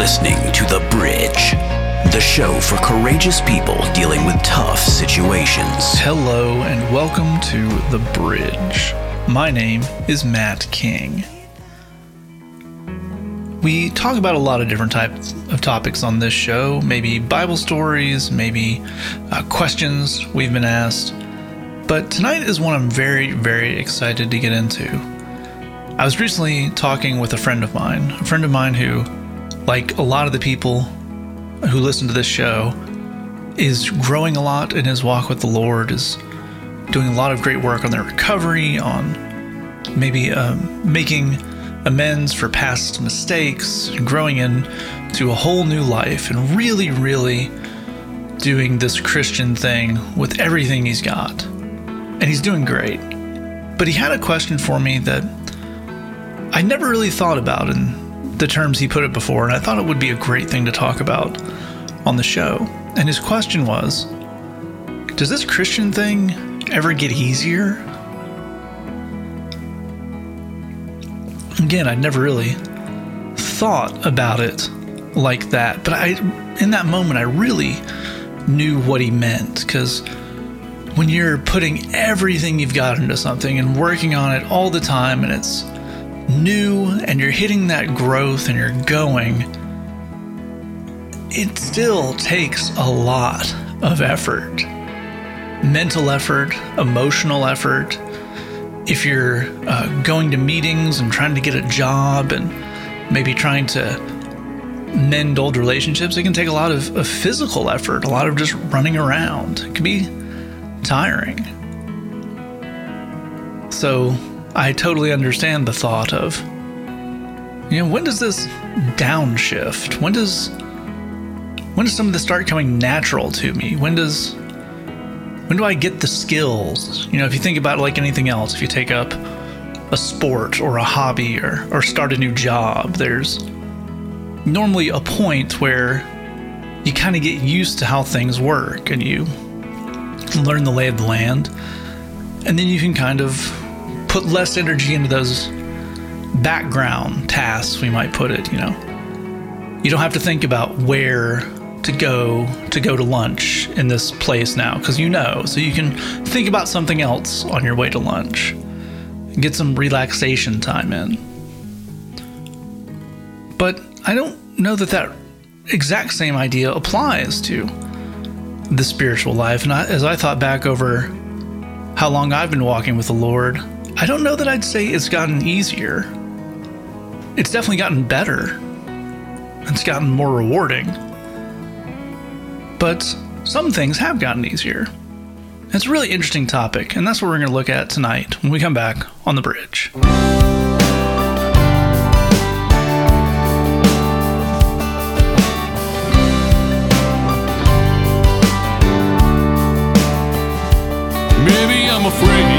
listening to The Bridge, the show for courageous people dealing with tough situations. Hello, and welcome to The Bridge. My name is Matt King. We talk about a lot of different types of topics on this show, maybe Bible stories, maybe uh, questions we've been asked. But tonight is one I'm very, very excited to get into. I was recently talking with a friend of mine, a friend of mine who, like a lot of the people who listen to this show, is growing a lot in his walk with the Lord, is doing a lot of great work on their recovery, on maybe um, making amends for past mistakes, growing into a whole new life, and really, really doing this Christian thing with everything he's got. And he's doing great. But he had a question for me that I never really thought about in the terms he put it before, and I thought it would be a great thing to talk about on the show. And his question was Does this Christian thing ever get easier? Again, I'd never really thought about it like that, but I, in that moment, I really knew what he meant because when you're putting everything you've got into something and working on it all the time and it's new and you're hitting that growth and you're going, it still takes a lot of effort mental effort, emotional effort. If you're uh, going to meetings and trying to get a job and maybe trying to mend old relationships, it can take a lot of, of physical effort, a lot of just running around. It can be tiring. So I totally understand the thought of, you know, when does this downshift? When does when does some of this start coming natural to me? When does when do I get the skills? You know, if you think about like anything else, if you take up a sport or a hobby or, or start a new job, there's normally a point where you kind of get used to how things work and you learn the lay of the land. And then you can kind of put less energy into those background tasks, we might put it, you know. You don't have to think about where to go to go to lunch in this place now because you know. So you can think about something else on your way to lunch. Get some relaxation time in. But i don't know that that exact same idea applies to the spiritual life. And I, as i thought back over how long i've been walking with the lord i don't know that i'd say it's gotten easier it's definitely gotten better it's gotten more rewarding but some things have gotten easier. It's a really interesting topic, and that's what we're going to look at tonight when we come back on the bridge. Maybe I'm afraid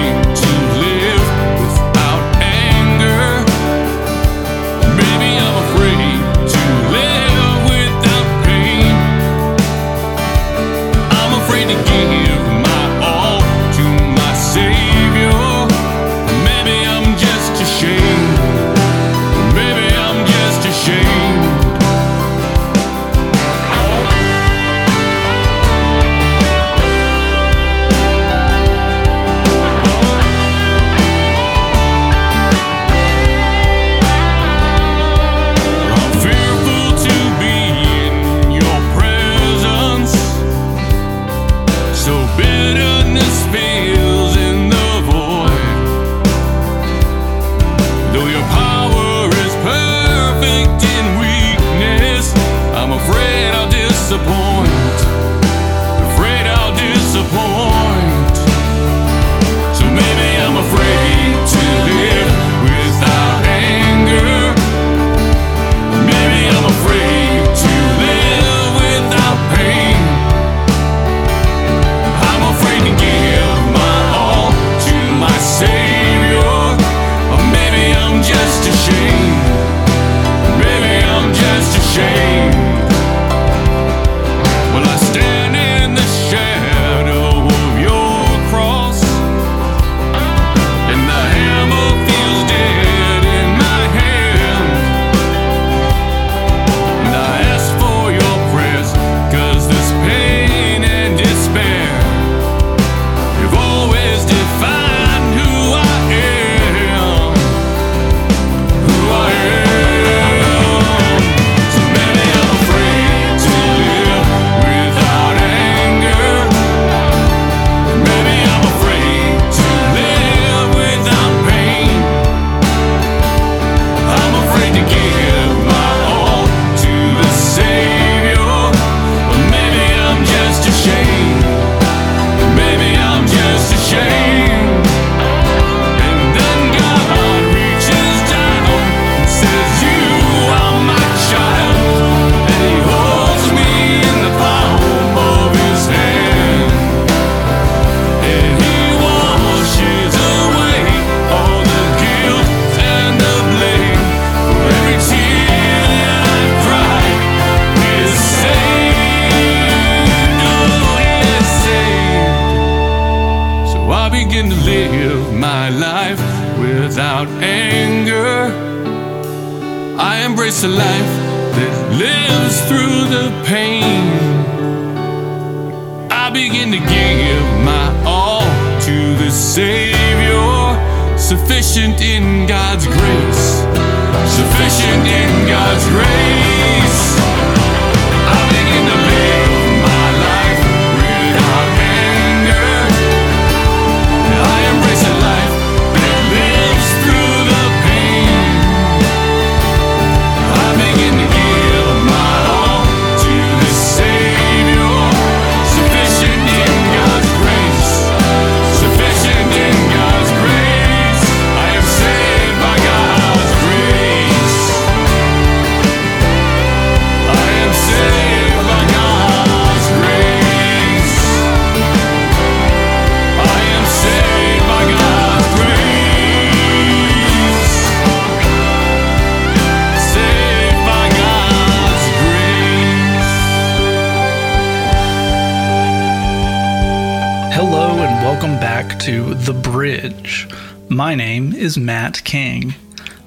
King.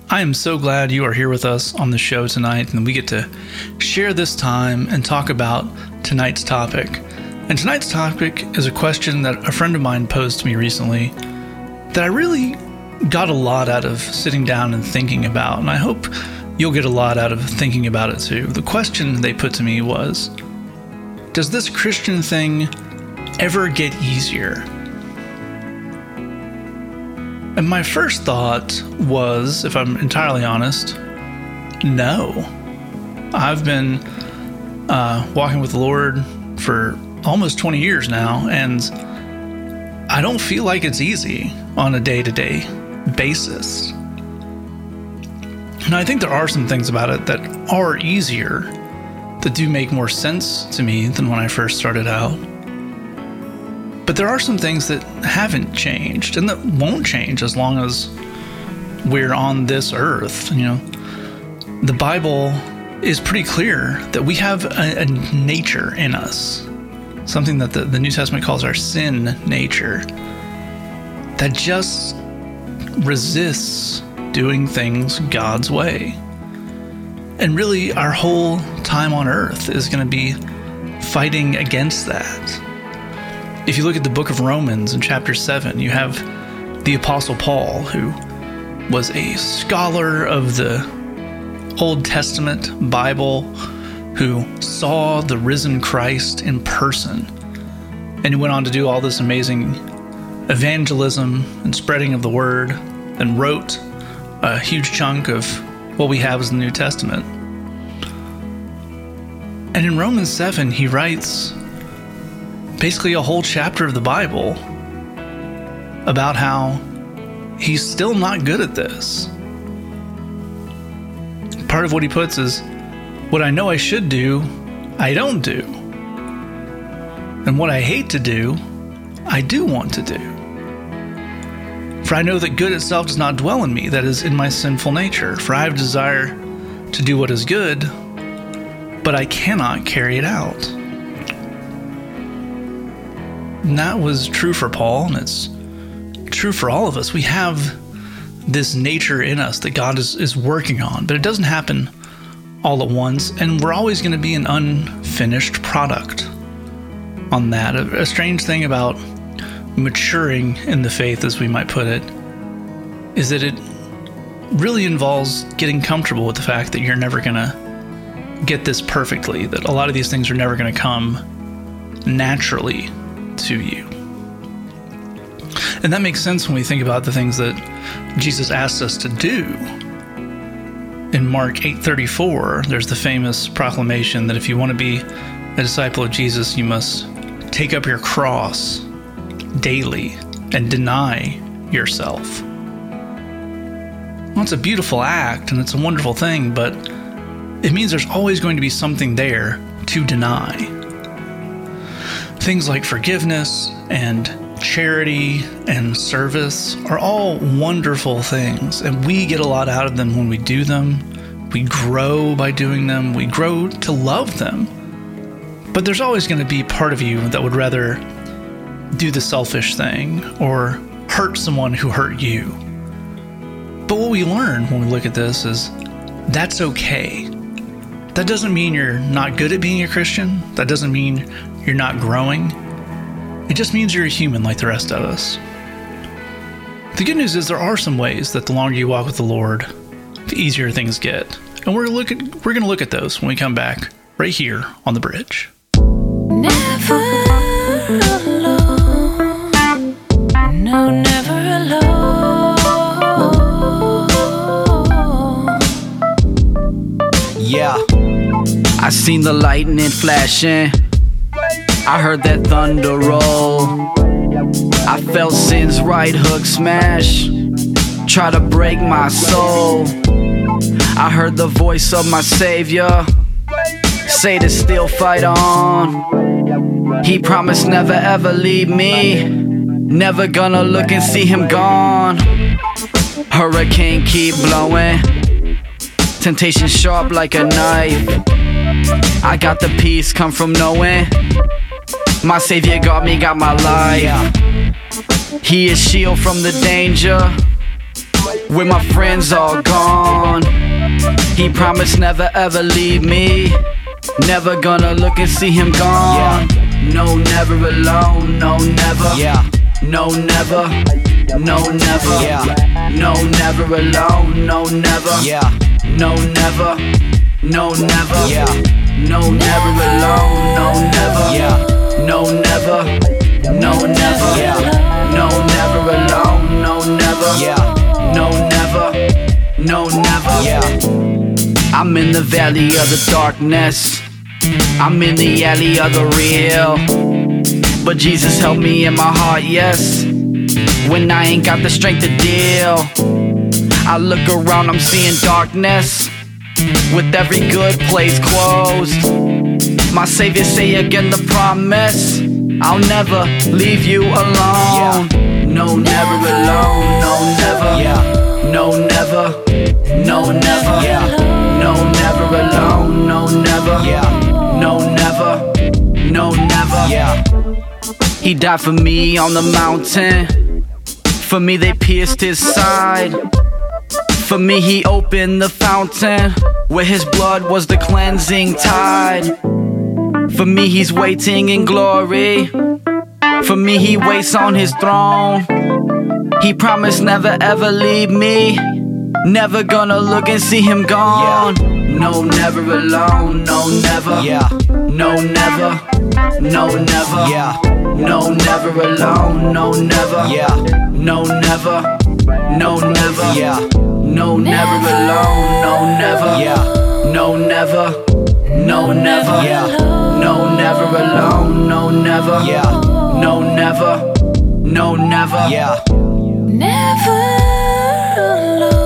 I am so glad you are here with us on the show tonight and we get to share this time and talk about tonight's topic. And tonight's topic is a question that a friend of mine posed to me recently that I really got a lot out of sitting down and thinking about, and I hope you'll get a lot out of thinking about it too. The question they put to me was Does this Christian thing ever get easier? And my first thought was, if I'm entirely honest, no. I've been uh, walking with the Lord for almost 20 years now, and I don't feel like it's easy on a day to day basis. And I think there are some things about it that are easier, that do make more sense to me than when I first started out. But there are some things that haven't changed and that won't change as long as we're on this earth. You know, the Bible is pretty clear that we have a, a nature in us, something that the, the New Testament calls our sin nature, that just resists doing things God's way. And really, our whole time on earth is going to be fighting against that. If you look at the book of Romans in chapter 7, you have the Apostle Paul, who was a scholar of the Old Testament Bible, who saw the risen Christ in person. And he went on to do all this amazing evangelism and spreading of the word, and wrote a huge chunk of what we have as the New Testament. And in Romans 7, he writes basically a whole chapter of the Bible about how he's still not good at this. Part of what he puts is what I know I should do, I don't do. And what I hate to do, I do want to do. For I know that good itself does not dwell in me, that is, in my sinful nature. For I have desire to do what is good, but I cannot carry it out. And that was true for Paul, and it's true for all of us. We have this nature in us that God is, is working on, but it doesn't happen all at once, and we're always going to be an unfinished product on that. A, a strange thing about maturing in the faith, as we might put it, is that it really involves getting comfortable with the fact that you're never going to get this perfectly, that a lot of these things are never going to come naturally to you. And that makes sense when we think about the things that Jesus asked us to do. In Mark 8:34, there's the famous proclamation that if you want to be a disciple of Jesus, you must take up your cross daily and deny yourself. Well, it's a beautiful act and it's a wonderful thing, but it means there's always going to be something there to deny. Things like forgiveness and charity and service are all wonderful things, and we get a lot out of them when we do them. We grow by doing them, we grow to love them. But there's always going to be part of you that would rather do the selfish thing or hurt someone who hurt you. But what we learn when we look at this is that's okay. That doesn't mean you're not good at being a Christian. That doesn't mean you're not growing. It just means you're a human like the rest of us. The good news is there are some ways that the longer you walk with the Lord, the easier things get. And we're look at, we're going to look at those when we come back right here on the bridge. Never alone. No, never alone. Yeah. I seen the lightning flashing. I heard that thunder roll. I felt sin's right hook smash. Try to break my soul. I heard the voice of my savior say to still fight on. He promised never ever leave me. Never gonna look and see him gone. Hurricane keep blowing. Temptation sharp like a knife. I got the peace come from knowing. My savior got me, got my life. He is shield from the danger. When my friends all gone. He promised never ever leave me. Never gonna look and see him gone. No, never alone. No, never. Yeah. No, never. No, never. Yeah. No, never alone. No, never. Yeah. No, never. No, never. Yeah. No, never alone. No, never. No, never. No, never. Yeah. No, never alone. No, never. Yeah. No, never. No, never. Yeah. I'm in the valley of the darkness. I'm in the alley of the real. But Jesus helped me in my heart, yes. When I ain't got the strength to deal. I look around, I'm seeing darkness. With every good place closed. My savior say again the promise. I'll never leave you alone. No, never alone. No, never. Yeah. No, never. No, never. Yeah. No, never alone. No, never. Yeah. No, never. No, never. Yeah. He died for me on the mountain. For me, they pierced his side. For me, he opened the fountain where his blood was the cleansing tide. For me, he's waiting in glory. For me, he waits on his throne. He promised never ever leave me. Never gonna look and see him gone. No, never alone. No, never. Yeah. No, never. No, never. Yeah. No, never alone. No, never. Yeah. No, never. No, never. Yeah. No, never alone. No, never. Yeah. No, never. No, never. Yeah. No, never alone. No, never. Yeah. No, never. No, never. Yeah. Never alone.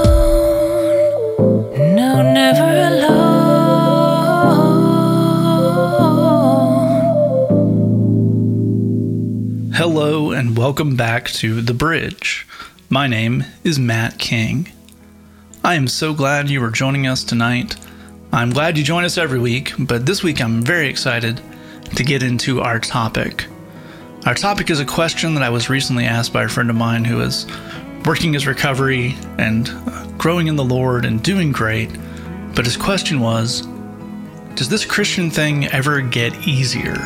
No, never alone. Hello and welcome back to The Bridge. My name is Matt King. I am so glad you are joining us tonight. I'm glad you join us every week, but this week I'm very excited to get into our topic. Our topic is a question that I was recently asked by a friend of mine who is working his recovery and growing in the Lord and doing great. But his question was Does this Christian thing ever get easier?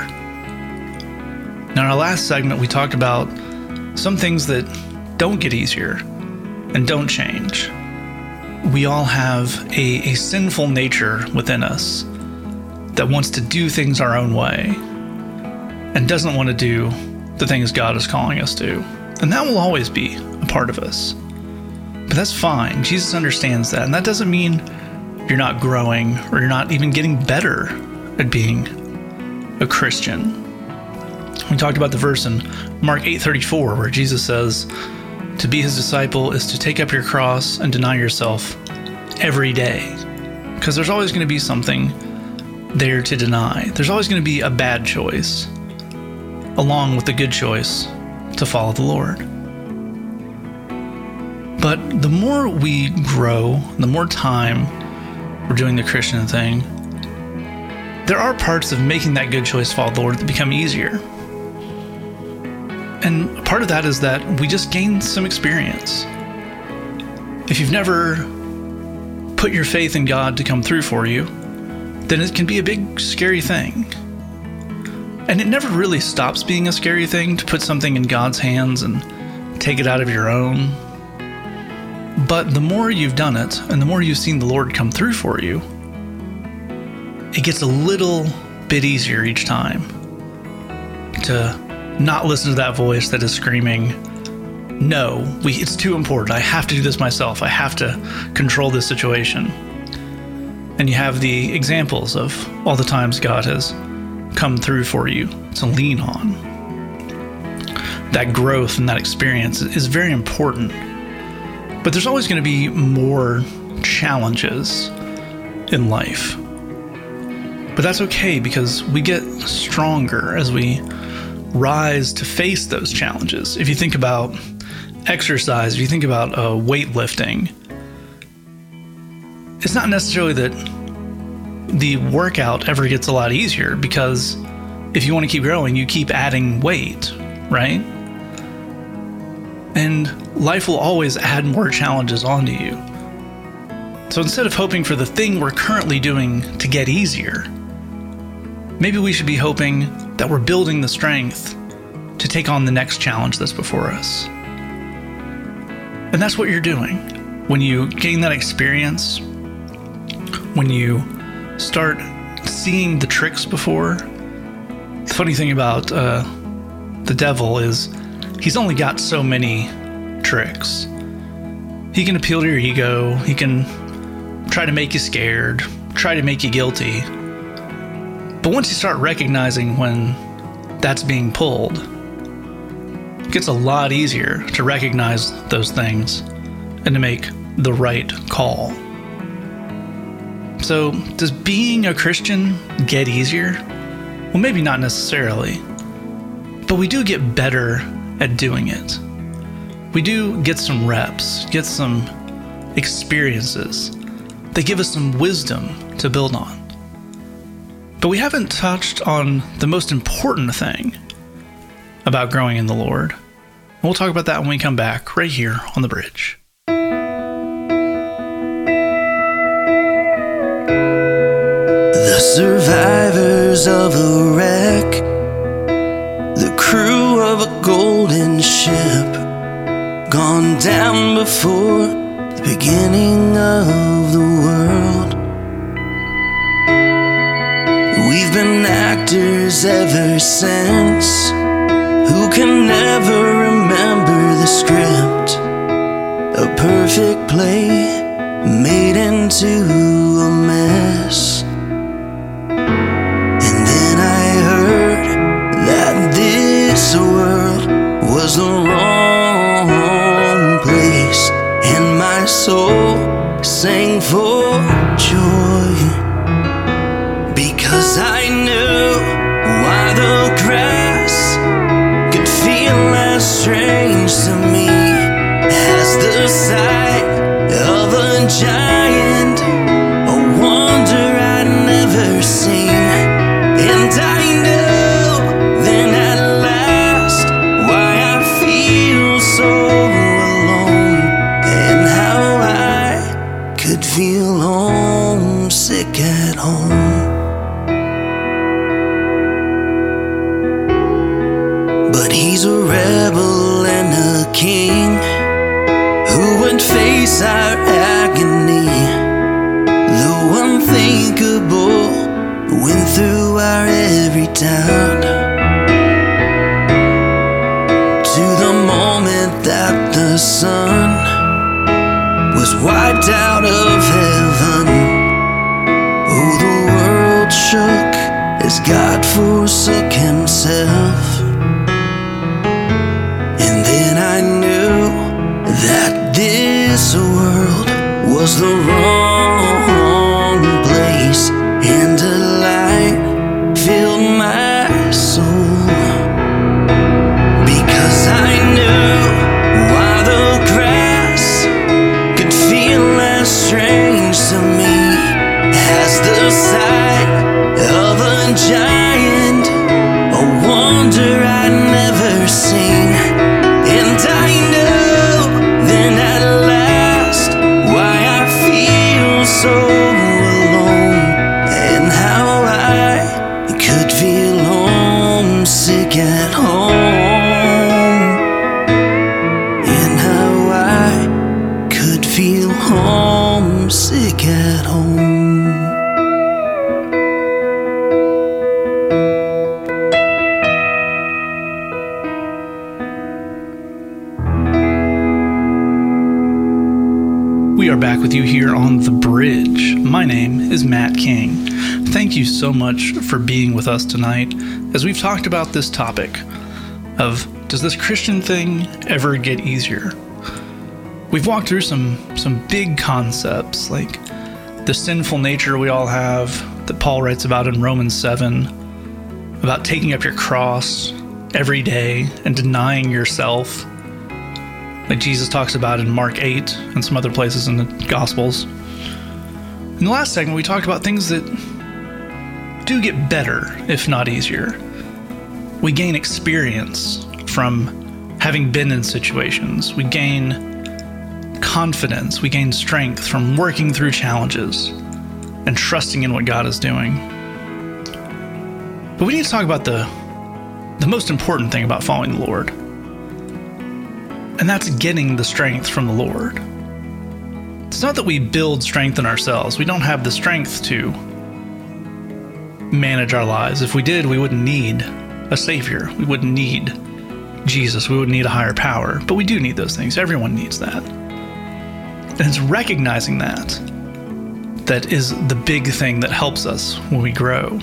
Now, in our last segment, we talked about some things that don't get easier and don't change. We all have a, a sinful nature within us that wants to do things our own way and doesn't want to do the things God is calling us to. And that will always be a part of us. But that's fine. Jesus understands that. And that doesn't mean you're not growing or you're not even getting better at being a Christian. We talked about the verse in Mark 8:34 where Jesus says, "To be his disciple is to take up your cross and deny yourself every day." Because there's always going to be something there to deny. There's always going to be a bad choice along with the good choice to follow the Lord. But the more we grow, the more time we're doing the Christian thing, there are parts of making that good choice follow the Lord that become easier. And part of that is that we just gain some experience. if you've never put your faith in God to come through for you, then it can be a big, scary thing. And it never really stops being a scary thing to put something in God's hands and take it out of your own. But the more you've done it and the more you've seen the Lord come through for you, it gets a little bit easier each time to not listen to that voice that is screaming, No, we, it's too important. I have to do this myself. I have to control this situation. And you have the examples of all the times God has come through for you to lean on. That growth and that experience is very important. But there's always going to be more challenges in life. But that's okay because we get stronger as we rise to face those challenges. If you think about exercise, if you think about uh, weightlifting, it's not necessarily that the workout ever gets a lot easier because if you want to keep growing, you keep adding weight, right? And life will always add more challenges onto you. So instead of hoping for the thing we're currently doing to get easier, maybe we should be hoping that we're building the strength to take on the next challenge that's before us. And that's what you're doing. When you gain that experience, when you start seeing the tricks before, the funny thing about uh, the devil is he's only got so many tricks. He can appeal to your ego, he can try to make you scared, try to make you guilty. But once you start recognizing when that's being pulled, it gets a lot easier to recognize those things and to make the right call. So, does being a Christian get easier? Well, maybe not necessarily, but we do get better at doing it. We do get some reps, get some experiences. They give us some wisdom to build on. But we haven't touched on the most important thing about growing in the Lord. And we'll talk about that when we come back, right here on the bridge. The survivors of a wreck, the crew of a golden ship, gone down before the beginning of the world. Actors ever since, who can never remember the script. A perfect play made into a mess. And then I heard that this world was the wrong place, and my soul sang for joy the wrong with you here on The Bridge. My name is Matt King. Thank you so much for being with us tonight as we've talked about this topic of does this Christian thing ever get easier? We've walked through some some big concepts like the sinful nature we all have that Paul writes about in Romans 7 about taking up your cross every day and denying yourself like Jesus talks about in Mark 8 and some other places in the Gospels. In the last segment, we talked about things that do get better, if not easier. We gain experience from having been in situations, we gain confidence, we gain strength from working through challenges and trusting in what God is doing. But we need to talk about the, the most important thing about following the Lord and that's getting the strength from the Lord. It's not that we build strength in ourselves. We don't have the strength to manage our lives. If we did, we wouldn't need a Savior. We wouldn't need Jesus. We wouldn't need a higher power. But we do need those things. Everyone needs that. And it's recognizing that that is the big thing that helps us when we grow.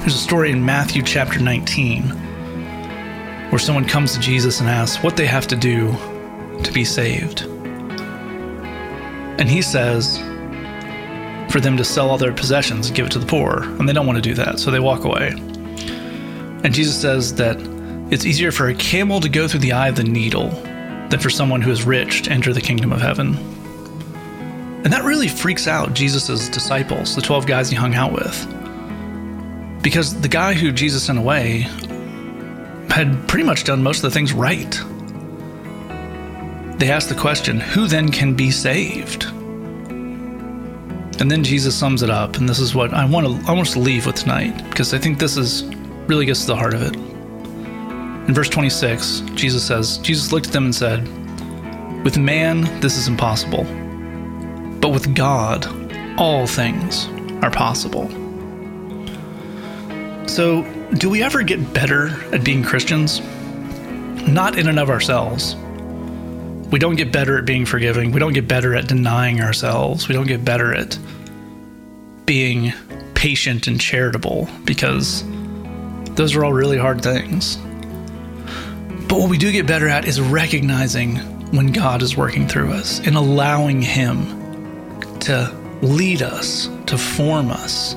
There's a story in Matthew chapter 19 where someone comes to Jesus and asks what they have to do to be saved. And he says for them to sell all their possessions and give it to the poor. And they don't want to do that, so they walk away. And Jesus says that it's easier for a camel to go through the eye of the needle than for someone who is rich to enter the kingdom of heaven. And that really freaks out Jesus' disciples, the 12 guys he hung out with. Because the guy who Jesus sent away had pretty much done most of the things right. They asked the question, who then can be saved? And then Jesus sums it up, and this is what I want to to leave with tonight, because I think this is really gets to the heart of it. In verse 26, Jesus says, Jesus looked at them and said, With man this is impossible, but with God all things are possible. So do we ever get better at being Christians? Not in and of ourselves. We don't get better at being forgiving. We don't get better at denying ourselves. We don't get better at being patient and charitable because those are all really hard things. But what we do get better at is recognizing when God is working through us and allowing Him to lead us, to form us,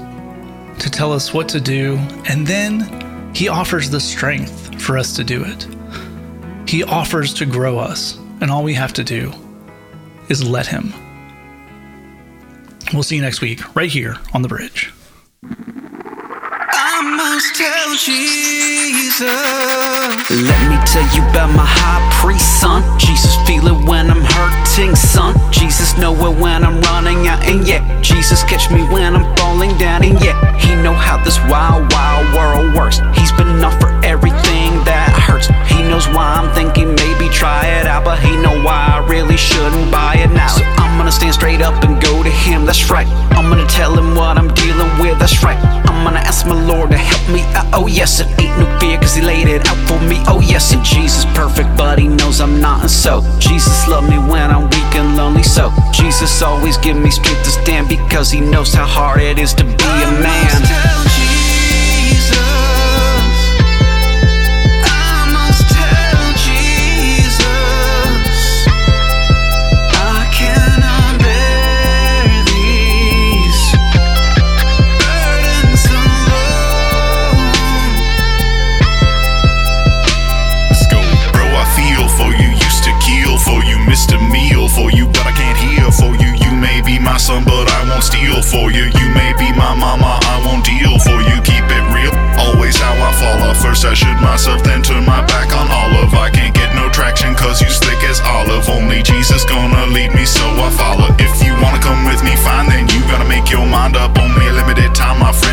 to tell us what to do, and then He offers the strength for us to do it. He offers to grow us, and all we have to do is let Him. We'll see you next week, right here on the bridge. I must tell Jesus. Let me tell you about my high priest, son. Jesus feel it when I'm hurting, son. Jesus know it when I'm running out, and yeah, Jesus catch me when I'm falling down, and yeah, He know how this wild, wild world works. He's been off for everything knows why I'm thinking maybe try it out, but He know why I really shouldn't buy it now. So I'm gonna stand straight up and go to Him. That's right. I'm gonna tell Him what I'm dealing with. That's right. I'm gonna ask my Lord to help me out. Oh yes, it ain't no fear, cause He laid it out for me. Oh yes, and Jesus perfect, but He knows I'm not, and so Jesus love me when I'm weak and lonely. So Jesus always give me strength to stand because He knows how hard it is to be a man. For you. You may be my mama, I won't deal for you. Keep it real, always how I fall off. First I shoot myself, then turn my back on Olive. I can't get no traction, cause you slick as olive. Only Jesus gonna lead me, so I follow. If you wanna come with me, fine, then you gotta make your mind up. Only a limited time, my friend.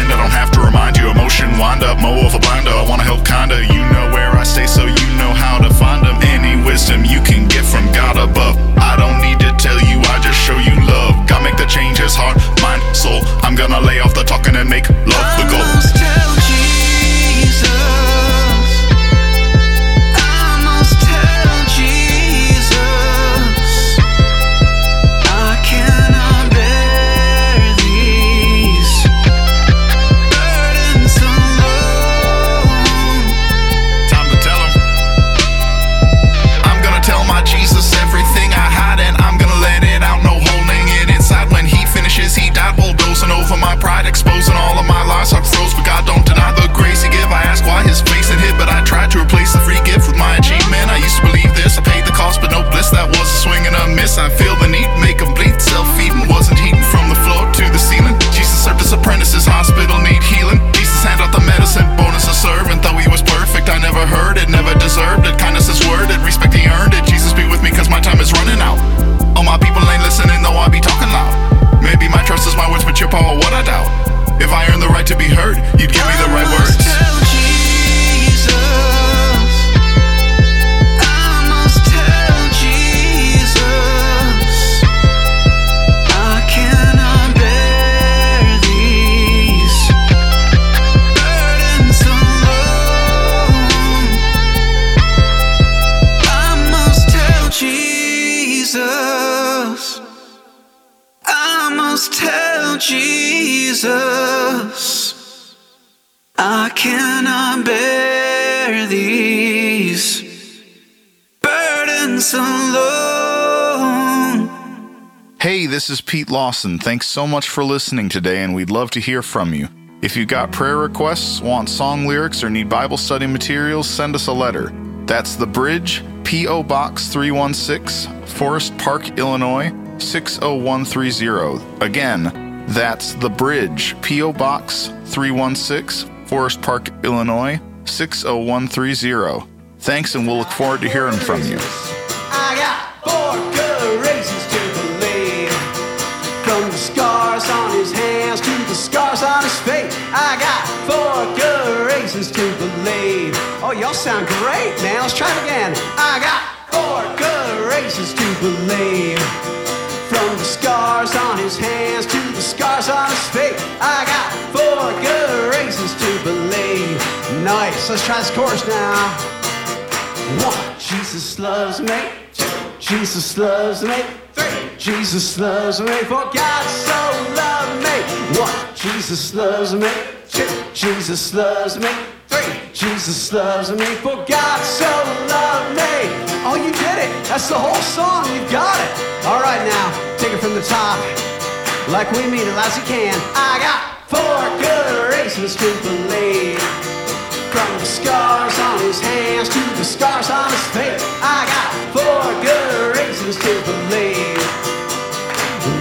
Hey, this is Pete Lawson. Thanks so much for listening today, and we'd love to hear from you. If you've got prayer requests, want song lyrics, or need Bible study materials, send us a letter. That's The Bridge, P.O. Box 316, Forest Park, Illinois 60130. Again, that's The Bridge, P.O. Box 316, Forest Park, Illinois 60130. Thanks, and we'll look forward to hearing from you. Sound great, man. Let's try it again. I got four good reasons to believe. From the scars on his hands to the scars on his face. I got four good reasons to believe. Oh, nice. Let's try this chorus now. One, Jesus loves me. Jesus loves me. Three, Jesus loves me. For God so loved me. One, Jesus loves me. Two, Jesus loves me. Three, Jesus loves me. For God so loved me. Oh, you did it. That's the whole song. You got it. All right, now take it from the top. Like we mean it, as you can. I got four good reasons to believe. From the scars on his hands to the scars on his face, I got four good reasons to believe.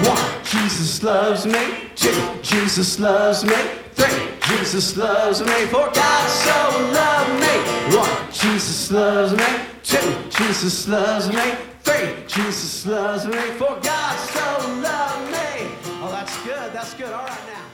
One, Jesus loves me. Two, Jesus loves me. Three, Jesus loves me. For God so loved me. One, Jesus loves me. Two, Jesus loves me. Three, Jesus loves me. For God so loved me. Oh, that's good. That's good. All right now.